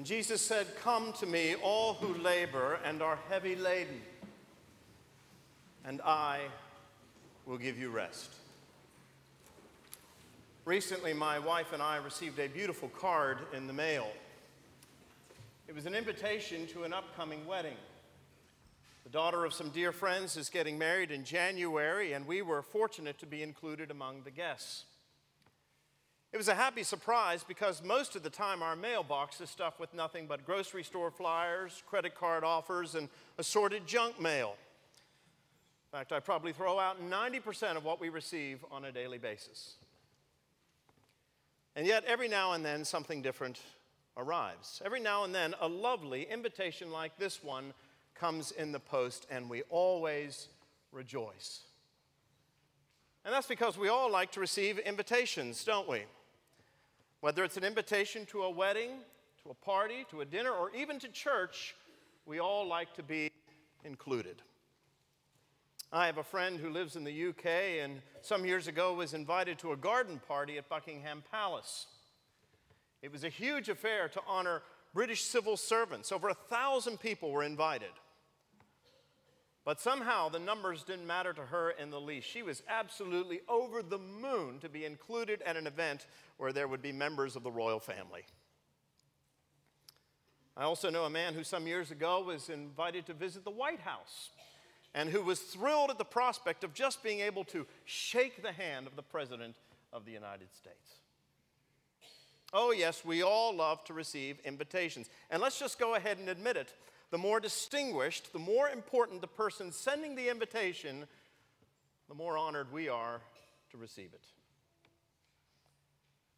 And Jesus said, Come to me, all who labor and are heavy laden, and I will give you rest. Recently, my wife and I received a beautiful card in the mail. It was an invitation to an upcoming wedding. The daughter of some dear friends is getting married in January, and we were fortunate to be included among the guests. It was a happy surprise because most of the time our mailbox is stuffed with nothing but grocery store flyers, credit card offers, and assorted junk mail. In fact, I probably throw out 90% of what we receive on a daily basis. And yet, every now and then, something different arrives. Every now and then, a lovely invitation like this one comes in the post, and we always rejoice. And that's because we all like to receive invitations, don't we? Whether it's an invitation to a wedding, to a party, to a dinner, or even to church, we all like to be included. I have a friend who lives in the UK and some years ago was invited to a garden party at Buckingham Palace. It was a huge affair to honor British civil servants. Over a thousand people were invited. But somehow the numbers didn't matter to her in the least. She was absolutely over the moon to be included at an event where there would be members of the royal family. I also know a man who some years ago was invited to visit the White House and who was thrilled at the prospect of just being able to shake the hand of the President of the United States. Oh, yes, we all love to receive invitations. And let's just go ahead and admit it the more distinguished, the more important the person sending the invitation, the more honored we are to receive it.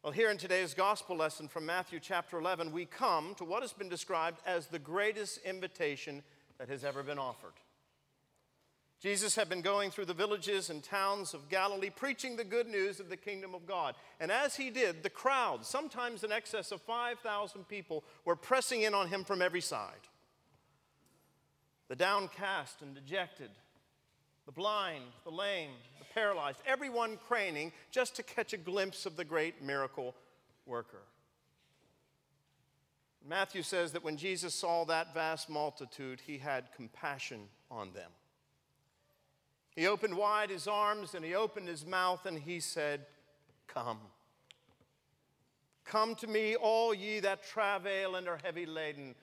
Well, here in today's gospel lesson from Matthew chapter 11, we come to what has been described as the greatest invitation that has ever been offered. Jesus had been going through the villages and towns of Galilee preaching the good news of the kingdom of God. And as he did, the crowd, sometimes in excess of 5,000 people, were pressing in on him from every side the downcast and dejected, the blind, the lame, the paralyzed, everyone craning just to catch a glimpse of the great miracle worker. Matthew says that when Jesus saw that vast multitude, he had compassion on them. He opened wide his arms and he opened his mouth and he said, Come. Come to me, all ye that travail and are heavy laden,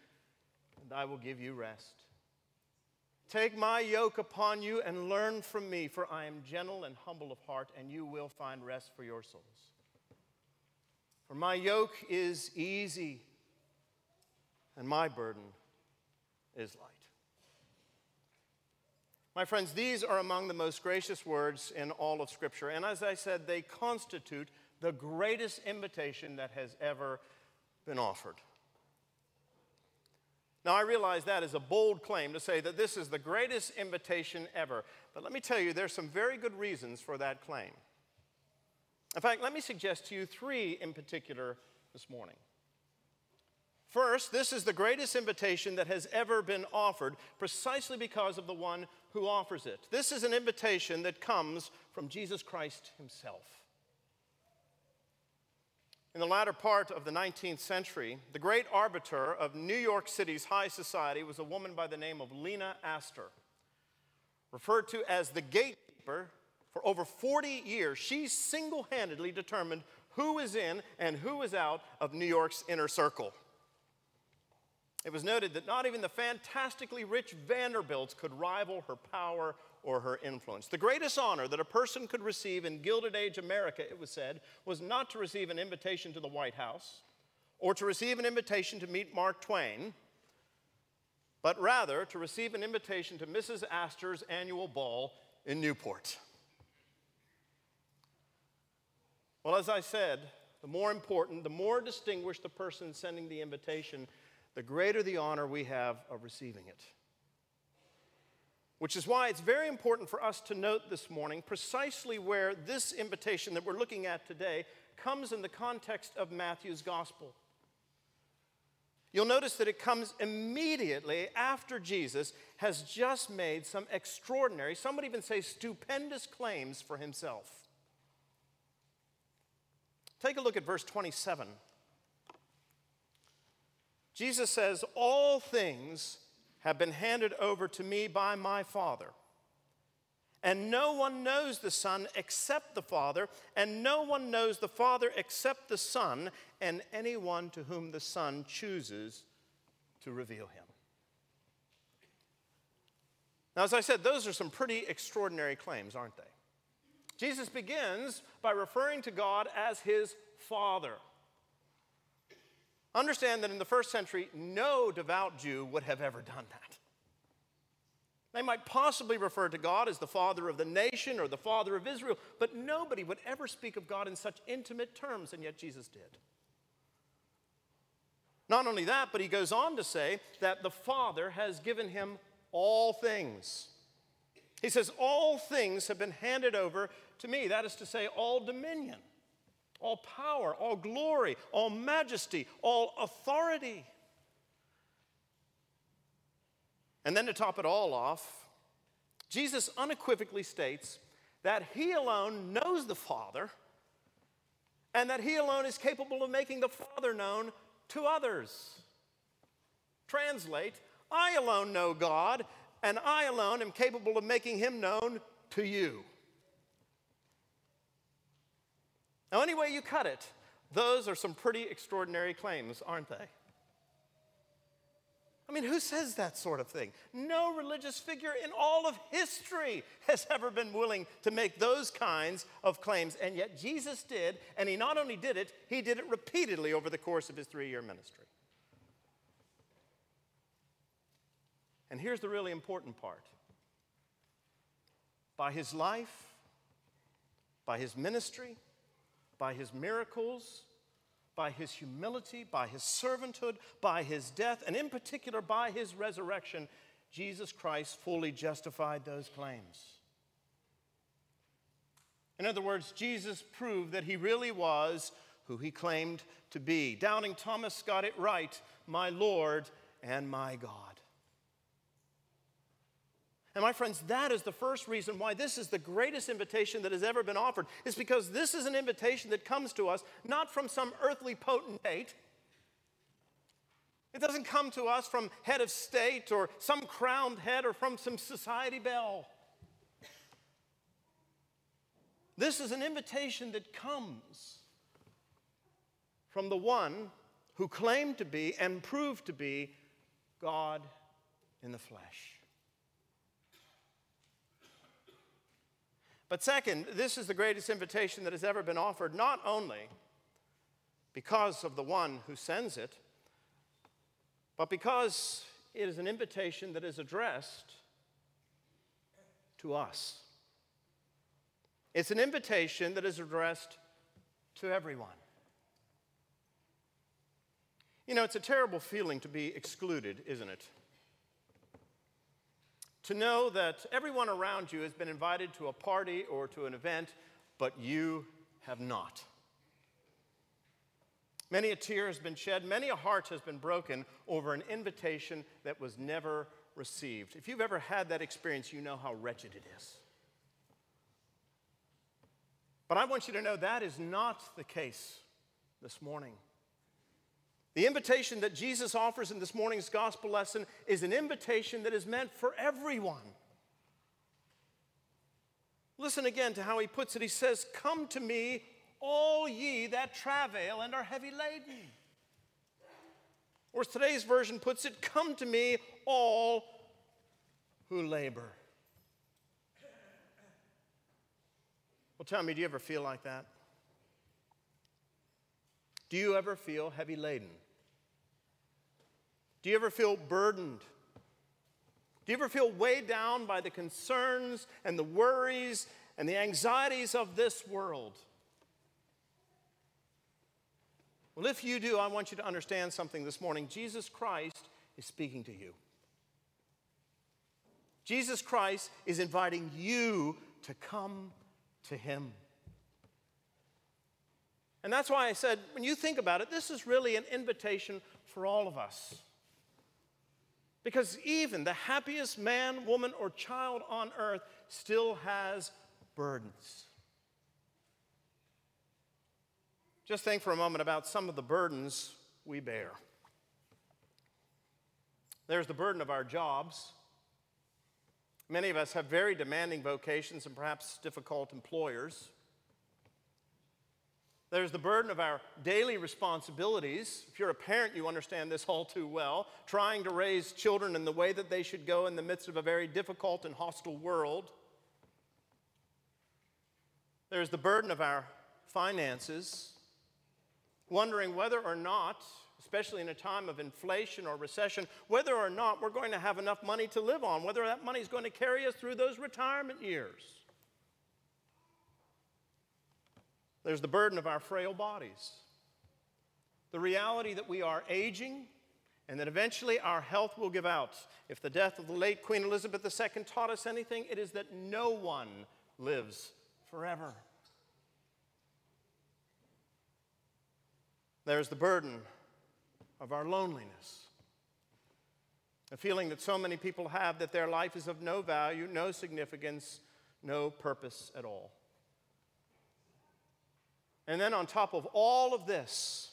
and I will give you rest. Take my yoke upon you and learn from me, for I am gentle and humble of heart, and you will find rest for your souls. For my yoke is easy, and my burden is light. My friends, these are among the most gracious words in all of Scripture, and as I said, they constitute the greatest invitation that has ever been offered. Now, I realize that is a bold claim to say that this is the greatest invitation ever, but let me tell you, there's some very good reasons for that claim. In fact, let me suggest to you three in particular this morning. First, this is the greatest invitation that has ever been offered precisely because of the one who offers it. This is an invitation that comes from Jesus Christ himself. In the latter part of the 19th century, the great arbiter of New York City's high society was a woman by the name of Lena Astor. Referred to as the gatekeeper, for over 40 years, she single handedly determined who was in and who was out of New York's inner circle. It was noted that not even the fantastically rich Vanderbilts could rival her power or her influence. The greatest honor that a person could receive in Gilded Age America, it was said, was not to receive an invitation to the White House or to receive an invitation to meet Mark Twain, but rather to receive an invitation to Mrs. Astor's annual ball in Newport. Well, as I said, the more important, the more distinguished the person sending the invitation, the greater the honor we have of receiving it. Which is why it's very important for us to note this morning precisely where this invitation that we're looking at today comes in the context of Matthew's gospel. You'll notice that it comes immediately after Jesus has just made some extraordinary, some would even say stupendous claims for himself. Take a look at verse 27. Jesus says, All things have been handed over to me by my Father. And no one knows the Son except the Father, and no one knows the Father except the Son, and anyone to whom the Son chooses to reveal him. Now, as I said, those are some pretty extraordinary claims, aren't they? Jesus begins by referring to God as his Father. Understand that in the first century, no devout Jew would have ever done that. They might possibly refer to God as the father of the nation or the father of Israel, but nobody would ever speak of God in such intimate terms, and yet Jesus did. Not only that, but he goes on to say that the Father has given him all things. He says, All things have been handed over to me. That is to say, all dominion, all power, all glory, all majesty, all authority. And then to top it all off, Jesus unequivocally states that he alone knows the Father and that he alone is capable of making the Father known to others. Translate, I alone know God, and I alone am capable of making him known to you. Now, any way you cut it, those are some pretty extraordinary claims, aren't they? I mean, who says that sort of thing? No religious figure in all of history has ever been willing to make those kinds of claims. And yet Jesus did, and he not only did it, he did it repeatedly over the course of his three year ministry. And here's the really important part by his life, by his ministry, by his miracles, by his humility, by his servanthood, by his death, and in particular by his resurrection, Jesus Christ fully justified those claims. In other words, Jesus proved that he really was who he claimed to be. Doubting Thomas got it right my Lord and my God. And my friends, that is the first reason why this is the greatest invitation that has ever been offered, is because this is an invitation that comes to us not from some earthly potentate. It doesn't come to us from head of state or some crowned head or from some society belle. This is an invitation that comes from the one who claimed to be and proved to be God in the flesh. But second, this is the greatest invitation that has ever been offered, not only because of the one who sends it, but because it is an invitation that is addressed to us. It's an invitation that is addressed to everyone. You know, it's a terrible feeling to be excluded, isn't it? To know that everyone around you has been invited to a party or to an event, but you have not. Many a tear has been shed, many a heart has been broken over an invitation that was never received. If you've ever had that experience, you know how wretched it is. But I want you to know that is not the case this morning. The invitation that Jesus offers in this morning's gospel lesson is an invitation that is meant for everyone. Listen again to how he puts it. He says, Come to me, all ye that travail and are heavy laden. Or today's version puts it, Come to me, all who labor. Well, tell me, do you ever feel like that? Do you ever feel heavy laden? Do you ever feel burdened? Do you ever feel weighed down by the concerns and the worries and the anxieties of this world? Well, if you do, I want you to understand something this morning. Jesus Christ is speaking to you. Jesus Christ is inviting you to come to Him. And that's why I said, when you think about it, this is really an invitation for all of us. Because even the happiest man, woman, or child on earth still has burdens. Just think for a moment about some of the burdens we bear. There's the burden of our jobs. Many of us have very demanding vocations and perhaps difficult employers. There's the burden of our daily responsibilities. If you're a parent, you understand this all too well. Trying to raise children in the way that they should go in the midst of a very difficult and hostile world. There's the burden of our finances, wondering whether or not, especially in a time of inflation or recession, whether or not we're going to have enough money to live on, whether that money is going to carry us through those retirement years. There's the burden of our frail bodies. The reality that we are aging and that eventually our health will give out. If the death of the late Queen Elizabeth II taught us anything, it is that no one lives forever. There's the burden of our loneliness. A feeling that so many people have that their life is of no value, no significance, no purpose at all. And then, on top of all of this,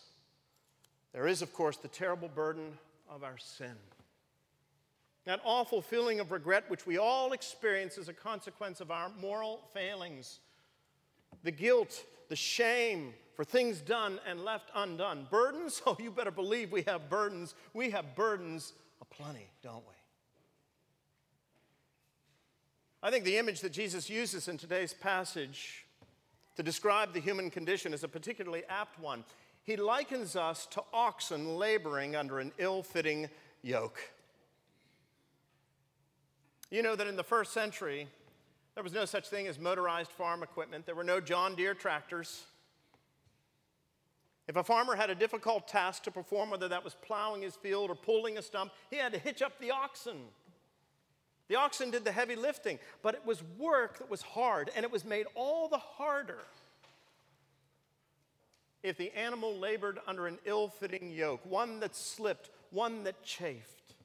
there is, of course, the terrible burden of our sin. That awful feeling of regret, which we all experience as a consequence of our moral failings. The guilt, the shame for things done and left undone. Burdens? Oh, you better believe we have burdens. We have burdens aplenty, don't we? I think the image that Jesus uses in today's passage to describe the human condition is a particularly apt one. He likens us to oxen laboring under an ill fitting yoke. You know that in the first century, there was no such thing as motorized farm equipment, there were no John Deere tractors. If a farmer had a difficult task to perform, whether that was plowing his field or pulling a stump, he had to hitch up the oxen. The oxen did the heavy lifting, but it was work that was hard, and it was made all the harder if the animal labored under an ill fitting yoke, one that slipped, one that chafed.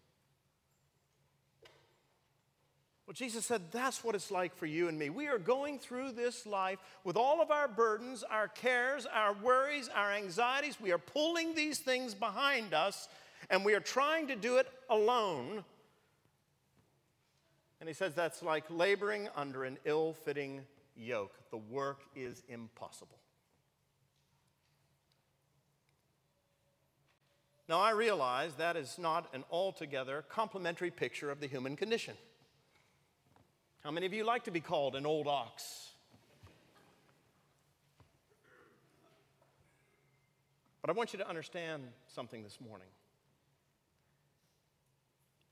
Well, Jesus said that's what it's like for you and me. We are going through this life with all of our burdens, our cares, our worries, our anxieties. We are pulling these things behind us, and we are trying to do it alone and he says that's like laboring under an ill fitting yoke. The work is impossible. Now, I realize that is not an altogether complimentary picture of the human condition. How many of you like to be called an old ox? But I want you to understand something this morning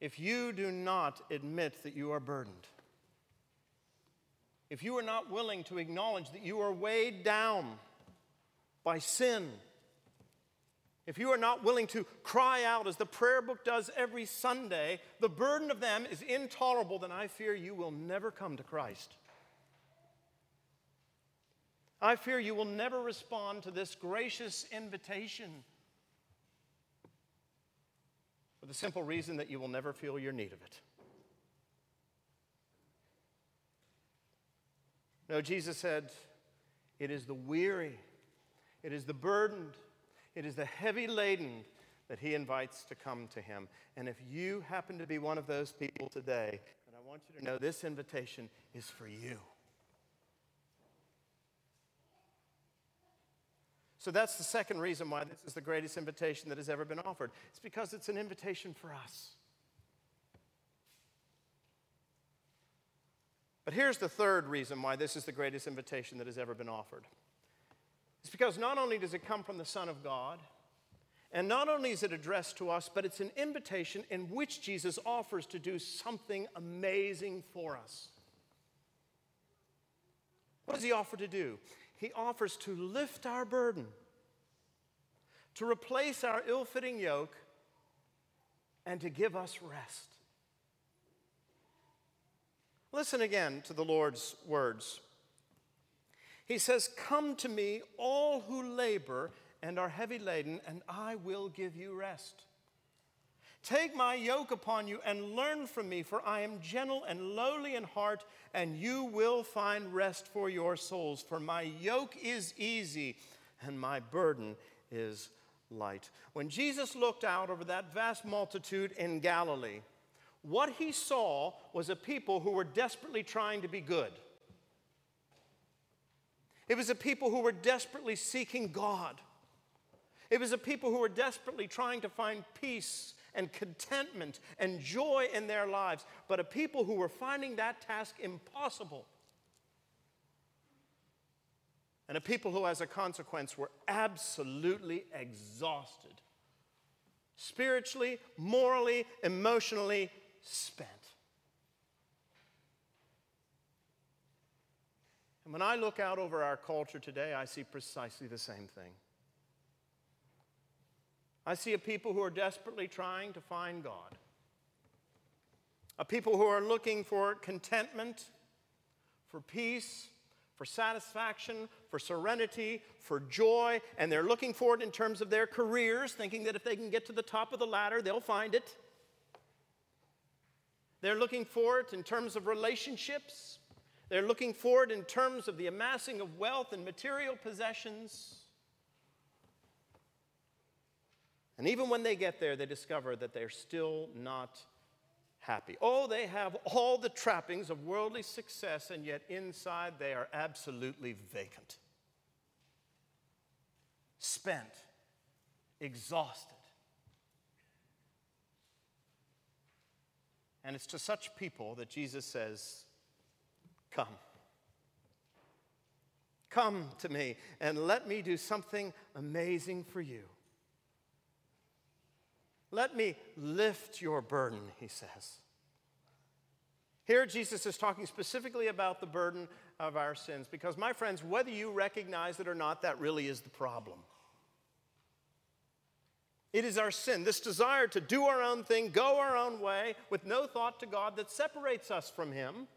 if you do not admit that you are burdened, if you are not willing to acknowledge that you are weighed down by sin, if you are not willing to cry out, as the prayer book does every Sunday, the burden of them is intolerable, then I fear you will never come to Christ. I fear you will never respond to this gracious invitation for the simple reason that you will never feel your need of it. No, Jesus said, It is the weary, it is the burdened, it is the heavy laden that he invites to come to him. And if you happen to be one of those people today, then I want you to know this invitation is for you. So that's the second reason why this is the greatest invitation that has ever been offered. It's because it's an invitation for us. But here's the third reason why this is the greatest invitation that has ever been offered. It's because not only does it come from the Son of God, and not only is it addressed to us, but it's an invitation in which Jesus offers to do something amazing for us. What does he offer to do? He offers to lift our burden, to replace our ill fitting yoke, and to give us rest. Listen again to the Lord's words. He says, Come to me, all who labor and are heavy laden, and I will give you rest. Take my yoke upon you and learn from me, for I am gentle and lowly in heart, and you will find rest for your souls. For my yoke is easy and my burden is light. When Jesus looked out over that vast multitude in Galilee, what he saw was a people who were desperately trying to be good. It was a people who were desperately seeking God. It was a people who were desperately trying to find peace and contentment and joy in their lives, but a people who were finding that task impossible. And a people who, as a consequence, were absolutely exhausted spiritually, morally, emotionally spent. And when I look out over our culture today, I see precisely the same thing. I see a people who are desperately trying to find God, a people who are looking for contentment, for peace, for satisfaction, for serenity, for joy, and they're looking for it in terms of their careers, thinking that if they can get to the top of the ladder, they'll find it. They're looking for it in terms of relationships. They're looking for it in terms of the amassing of wealth and material possessions. And even when they get there, they discover that they're still not happy. Oh, they have all the trappings of worldly success, and yet inside they are absolutely vacant, spent, exhausted. And it's to such people that Jesus says, Come. Come to me and let me do something amazing for you. Let me lift your burden, he says. Here, Jesus is talking specifically about the burden of our sins because, my friends, whether you recognize it or not, that really is the problem. It is our sin, this desire to do our own thing, go our own way, with no thought to God, that separates us from Him,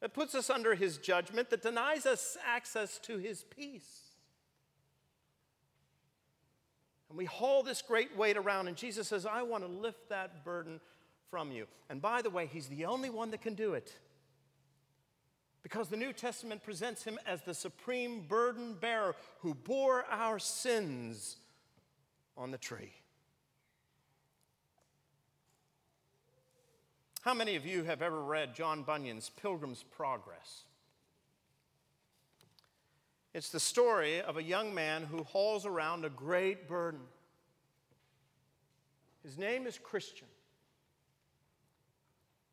that puts us under His judgment, that denies us access to His peace. And we haul this great weight around, and Jesus says, I want to lift that burden from you. And by the way, He's the only one that can do it. Because the New Testament presents Him as the supreme burden bearer who bore our sins on the tree. How many of you have ever read John Bunyan's Pilgrim's Progress? It's the story of a young man who hauls around a great burden. His name is Christian.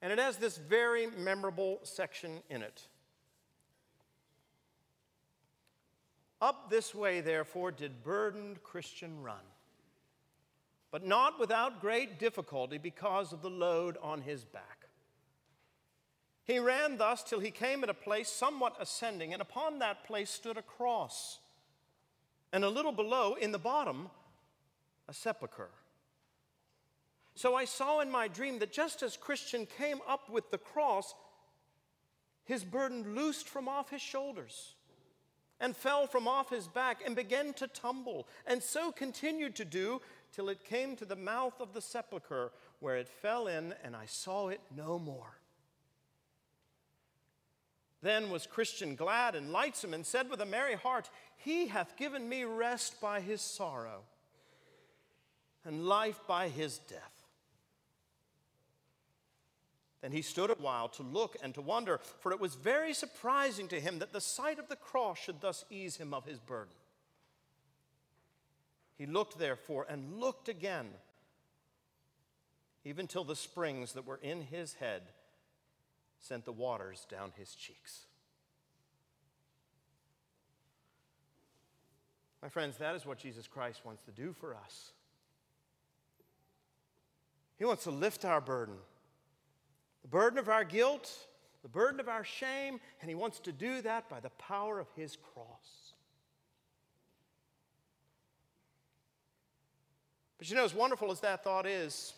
And it has this very memorable section in it. Up this way, therefore, did burdened Christian run but not without great difficulty because of the load on his back. He ran thus till he came at a place somewhat ascending, and upon that place stood a cross, and a little below, in the bottom, a sepulchre. So I saw in my dream that just as Christian came up with the cross, his burden loosed from off his shoulders and fell from off his back and began to tumble, and so continued to do till it came to the mouth of the sepulchre, where it fell in, and I saw it no more. Then was Christian glad and lightsome, and said with a merry heart, He hath given me rest by his sorrow, and life by his death. Then he stood a while to look and to wonder, for it was very surprising to him that the sight of the cross should thus ease him of his burden. He looked, therefore, and looked again, even till the springs that were in his head sent the waters down his cheeks. My friends, that is what Jesus Christ wants to do for us. He wants to lift our burden, the burden of our guilt, the burden of our shame, and He wants to do that by the power of His cross. But you know, as wonderful as that thought is,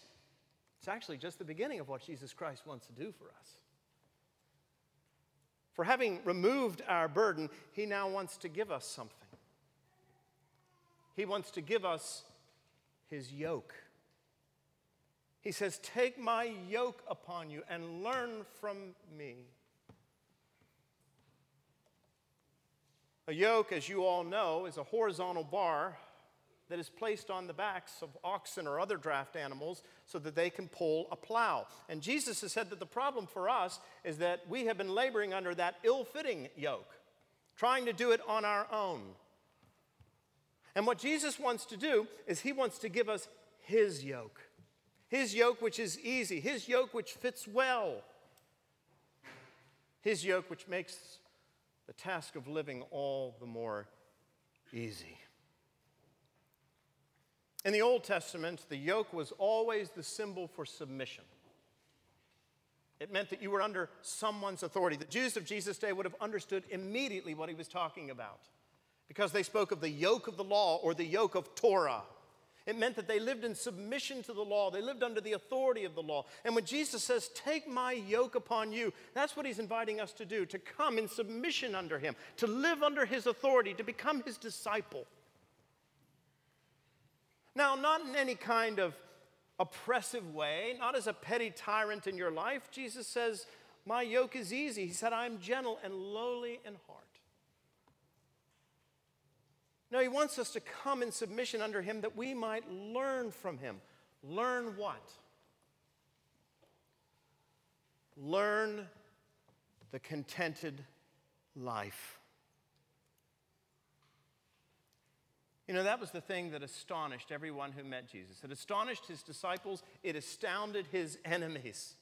it's actually just the beginning of what Jesus Christ wants to do for us. For having removed our burden, He now wants to give us something. He wants to give us His yoke. He says, Take my yoke upon you and learn from me. A yoke, as you all know, is a horizontal bar that is placed on the backs of oxen or other draft animals so that they can pull a plow. And Jesus has said that the problem for us is that we have been laboring under that ill fitting yoke, trying to do it on our own. And what Jesus wants to do is he wants to give us his yoke. His yoke, which is easy, his yoke, which fits well, his yoke, which makes the task of living all the more easy. In the Old Testament, the yoke was always the symbol for submission. It meant that you were under someone's authority. The Jews of Jesus' day would have understood immediately what he was talking about because they spoke of the yoke of the law or the yoke of Torah. It meant that they lived in submission to the law. They lived under the authority of the law. And when Jesus says, Take my yoke upon you, that's what he's inviting us to do to come in submission under him, to live under his authority, to become his disciple. Now, not in any kind of oppressive way, not as a petty tyrant in your life. Jesus says, My yoke is easy. He said, I am gentle and lowly in heart. No, he wants us to come in submission under him that we might learn from him. Learn what? Learn the contented life. You know, that was the thing that astonished everyone who met Jesus. It astonished his disciples, it astounded his enemies.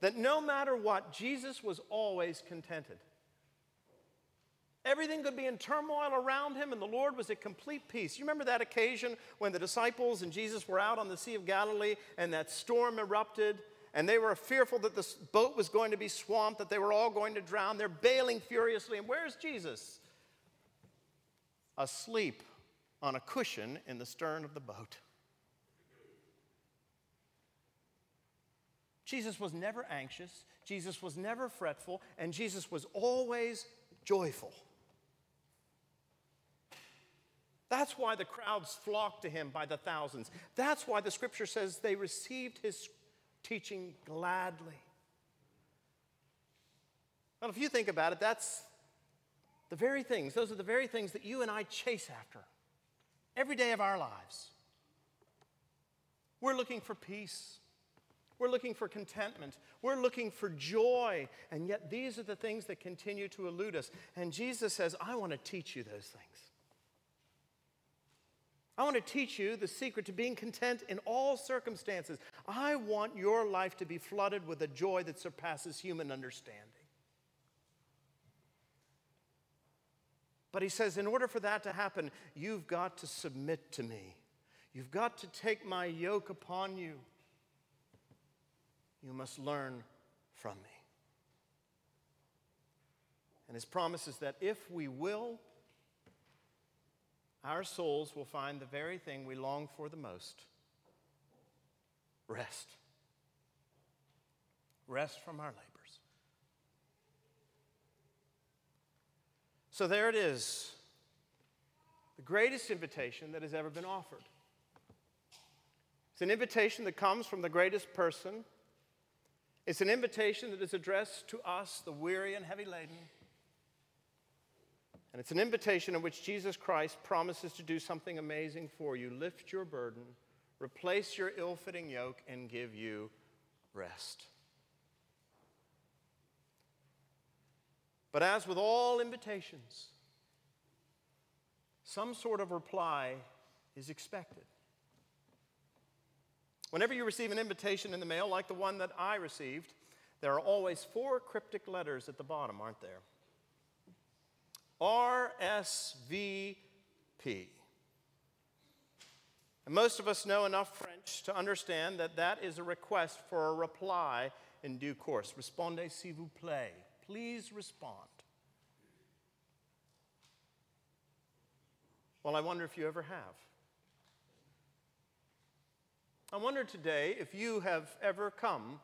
That no matter what, Jesus was always contented. Everything could be in turmoil around him, and the Lord was at complete peace. You remember that occasion when the disciples and Jesus were out on the Sea of Galilee and that storm erupted, and they were fearful that the boat was going to be swamped, that they were all going to drown. They're bailing furiously, and where's Jesus? Asleep on a cushion in the stern of the boat. Jesus was never anxious, Jesus was never fretful, and Jesus was always joyful. That's why the crowds flocked to him by the thousands. That's why the scripture says they received his teaching gladly. Well, if you think about it, that's the very things, those are the very things that you and I chase after every day of our lives. We're looking for peace. We're looking for contentment. We're looking for joy. And yet, these are the things that continue to elude us. And Jesus says, I want to teach you those things. I want to teach you the secret to being content in all circumstances. I want your life to be flooded with a joy that surpasses human understanding. But he says, in order for that to happen, you've got to submit to me. You've got to take my yoke upon you. You must learn from me. And his promise is that if we will, our souls will find the very thing we long for the most rest. Rest from our labors. So there it is the greatest invitation that has ever been offered. It's an invitation that comes from the greatest person. It's an invitation that is addressed to us, the weary and heavy laden. And it's an invitation in which Jesus Christ promises to do something amazing for you lift your burden, replace your ill fitting yoke, and give you rest. But as with all invitations, some sort of reply is expected. Whenever you receive an invitation in the mail, like the one that I received, there are always four cryptic letters at the bottom, aren't there? RSVP. And most of us know enough French to understand that that is a request for a reply in due course. Respondez s'il vous plaît. Please respond. Well, I wonder if you ever have. I wonder today if you have ever come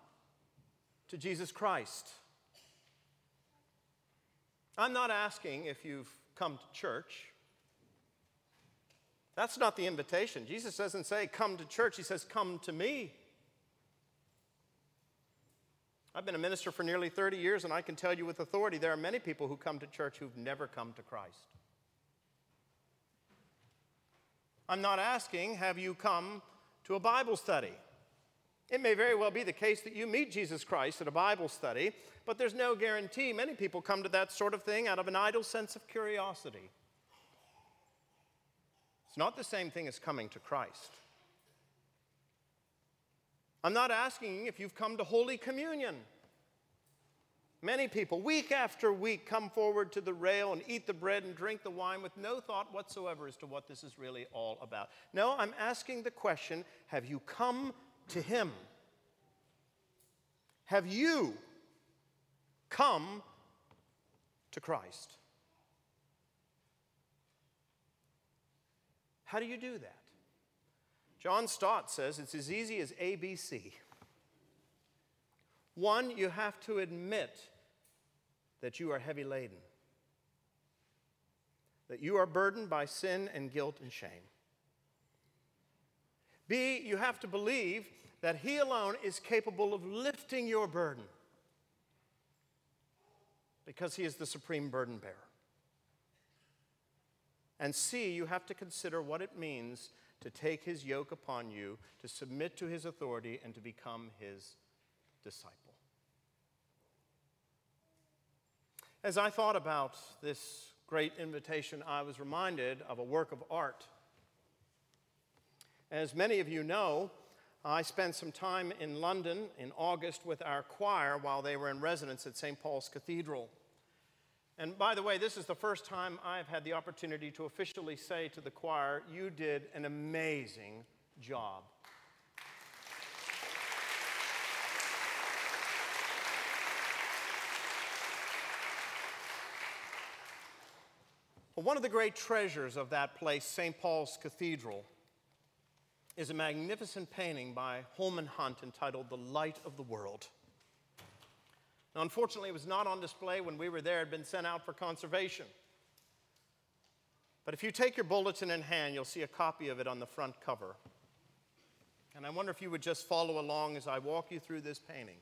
to Jesus Christ. I'm not asking if you've come to church. That's not the invitation. Jesus doesn't say, Come to church. He says, Come to me. I've been a minister for nearly 30 years, and I can tell you with authority there are many people who come to church who've never come to Christ. I'm not asking, have you come to a Bible study? It may very well be the case that you meet Jesus Christ at a Bible study, but there's no guarantee. Many people come to that sort of thing out of an idle sense of curiosity. It's not the same thing as coming to Christ. I'm not asking if you've come to Holy Communion. Many people, week after week, come forward to the rail and eat the bread and drink the wine with no thought whatsoever as to what this is really all about. No, I'm asking the question have you come to Him? Have you come to Christ? How do you do that? John Stott says it's as easy as ABC. One, you have to admit that you are heavy laden, that you are burdened by sin and guilt and shame. B, you have to believe that He alone is capable of lifting your burden because He is the supreme burden bearer. And C, you have to consider what it means to take His yoke upon you, to submit to His authority, and to become His disciple. As I thought about this great invitation, I was reminded of a work of art. As many of you know, I spent some time in London in August with our choir while they were in residence at St. Paul's Cathedral. And by the way, this is the first time I've had the opportunity to officially say to the choir, You did an amazing job. One of the great treasures of that place, St. Paul's Cathedral, is a magnificent painting by Holman Hunt entitled The Light of the World. Now, unfortunately, it was not on display when we were there, it had been sent out for conservation. But if you take your bulletin in hand, you'll see a copy of it on the front cover. And I wonder if you would just follow along as I walk you through this painting.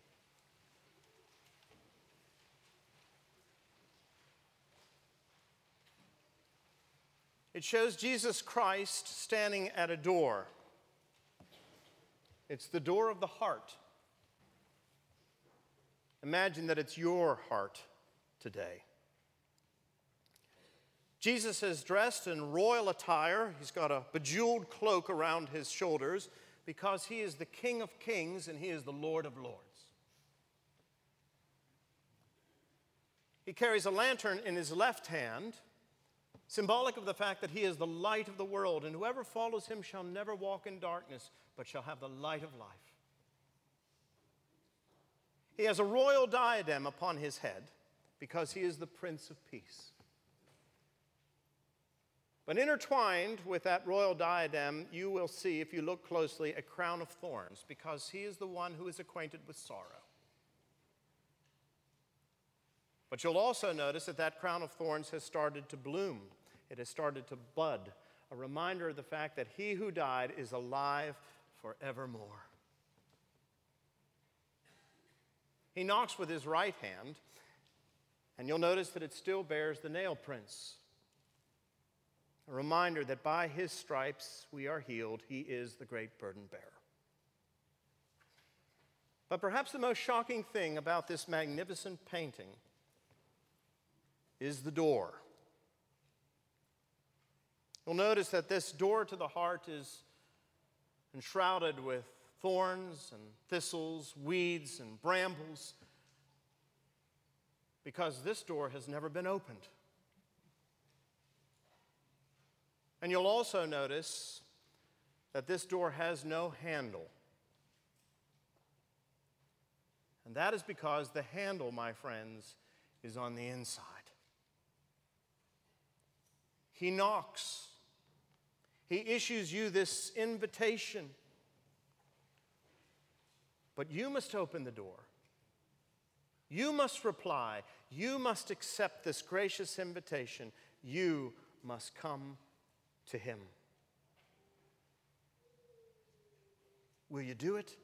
It shows Jesus Christ standing at a door. It's the door of the heart. Imagine that it's your heart today. Jesus is dressed in royal attire. He's got a bejeweled cloak around his shoulders because he is the King of kings and he is the Lord of lords. He carries a lantern in his left hand symbolic of the fact that he is the light of the world, and whoever follows him shall never walk in darkness, but shall have the light of life. He has a royal diadem upon his head because he is the Prince of Peace. But intertwined with that royal diadem, you will see, if you look closely, a crown of thorns because he is the one who is acquainted with sorrow. But you'll also notice that that crown of thorns has started to bloom it has started to bud, a reminder of the fact that he who died is alive forevermore. He knocks with his right hand, and you'll notice that it still bears the nail prints. A reminder that by his stripes we are healed. He is the great burden bearer. But perhaps the most shocking thing about this magnificent painting is the door. You'll notice that this door to the heart is enshrouded with thorns and thistles, weeds and brambles, because this door has never been opened. And you'll also notice that this door has no handle. And that is because the handle, my friends, is on the inside. He knocks he issues you this invitation. But you must open the door. You must reply. You must accept this gracious invitation. You must come to Him. Will you do it?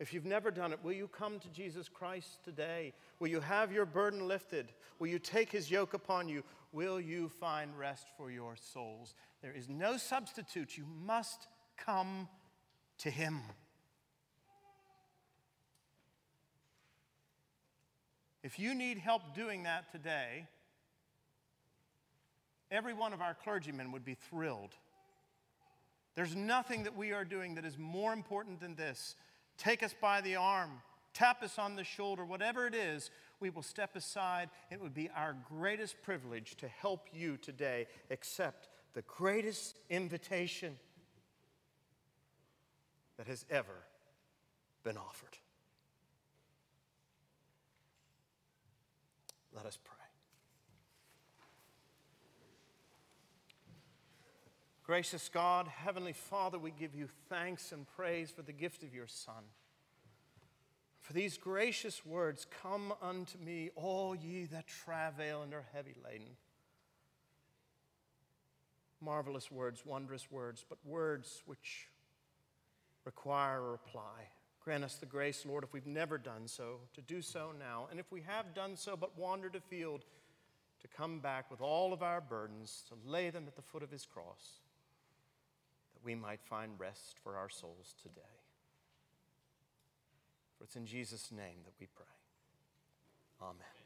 If you've never done it, will you come to Jesus Christ today? Will you have your burden lifted? Will you take his yoke upon you? Will you find rest for your souls? There is no substitute. You must come to him. If you need help doing that today, every one of our clergymen would be thrilled. There's nothing that we are doing that is more important than this take us by the arm, tap us on the shoulder, whatever it is, we will step aside. It would be our greatest privilege to help you today accept the greatest invitation that has ever been offered. Let us pray. Gracious God, Heavenly Father, we give you thanks and praise for the gift of your Son. For these gracious words, Come unto me, all ye that travail and are heavy laden. Marvelous words, wondrous words, but words which require a reply. Grant us the grace, Lord, if we've never done so, to do so now. And if we have done so but wandered afield, to come back with all of our burdens, to lay them at the foot of his cross that we might find rest for our souls today. For it's in Jesus' name that we pray. Amen.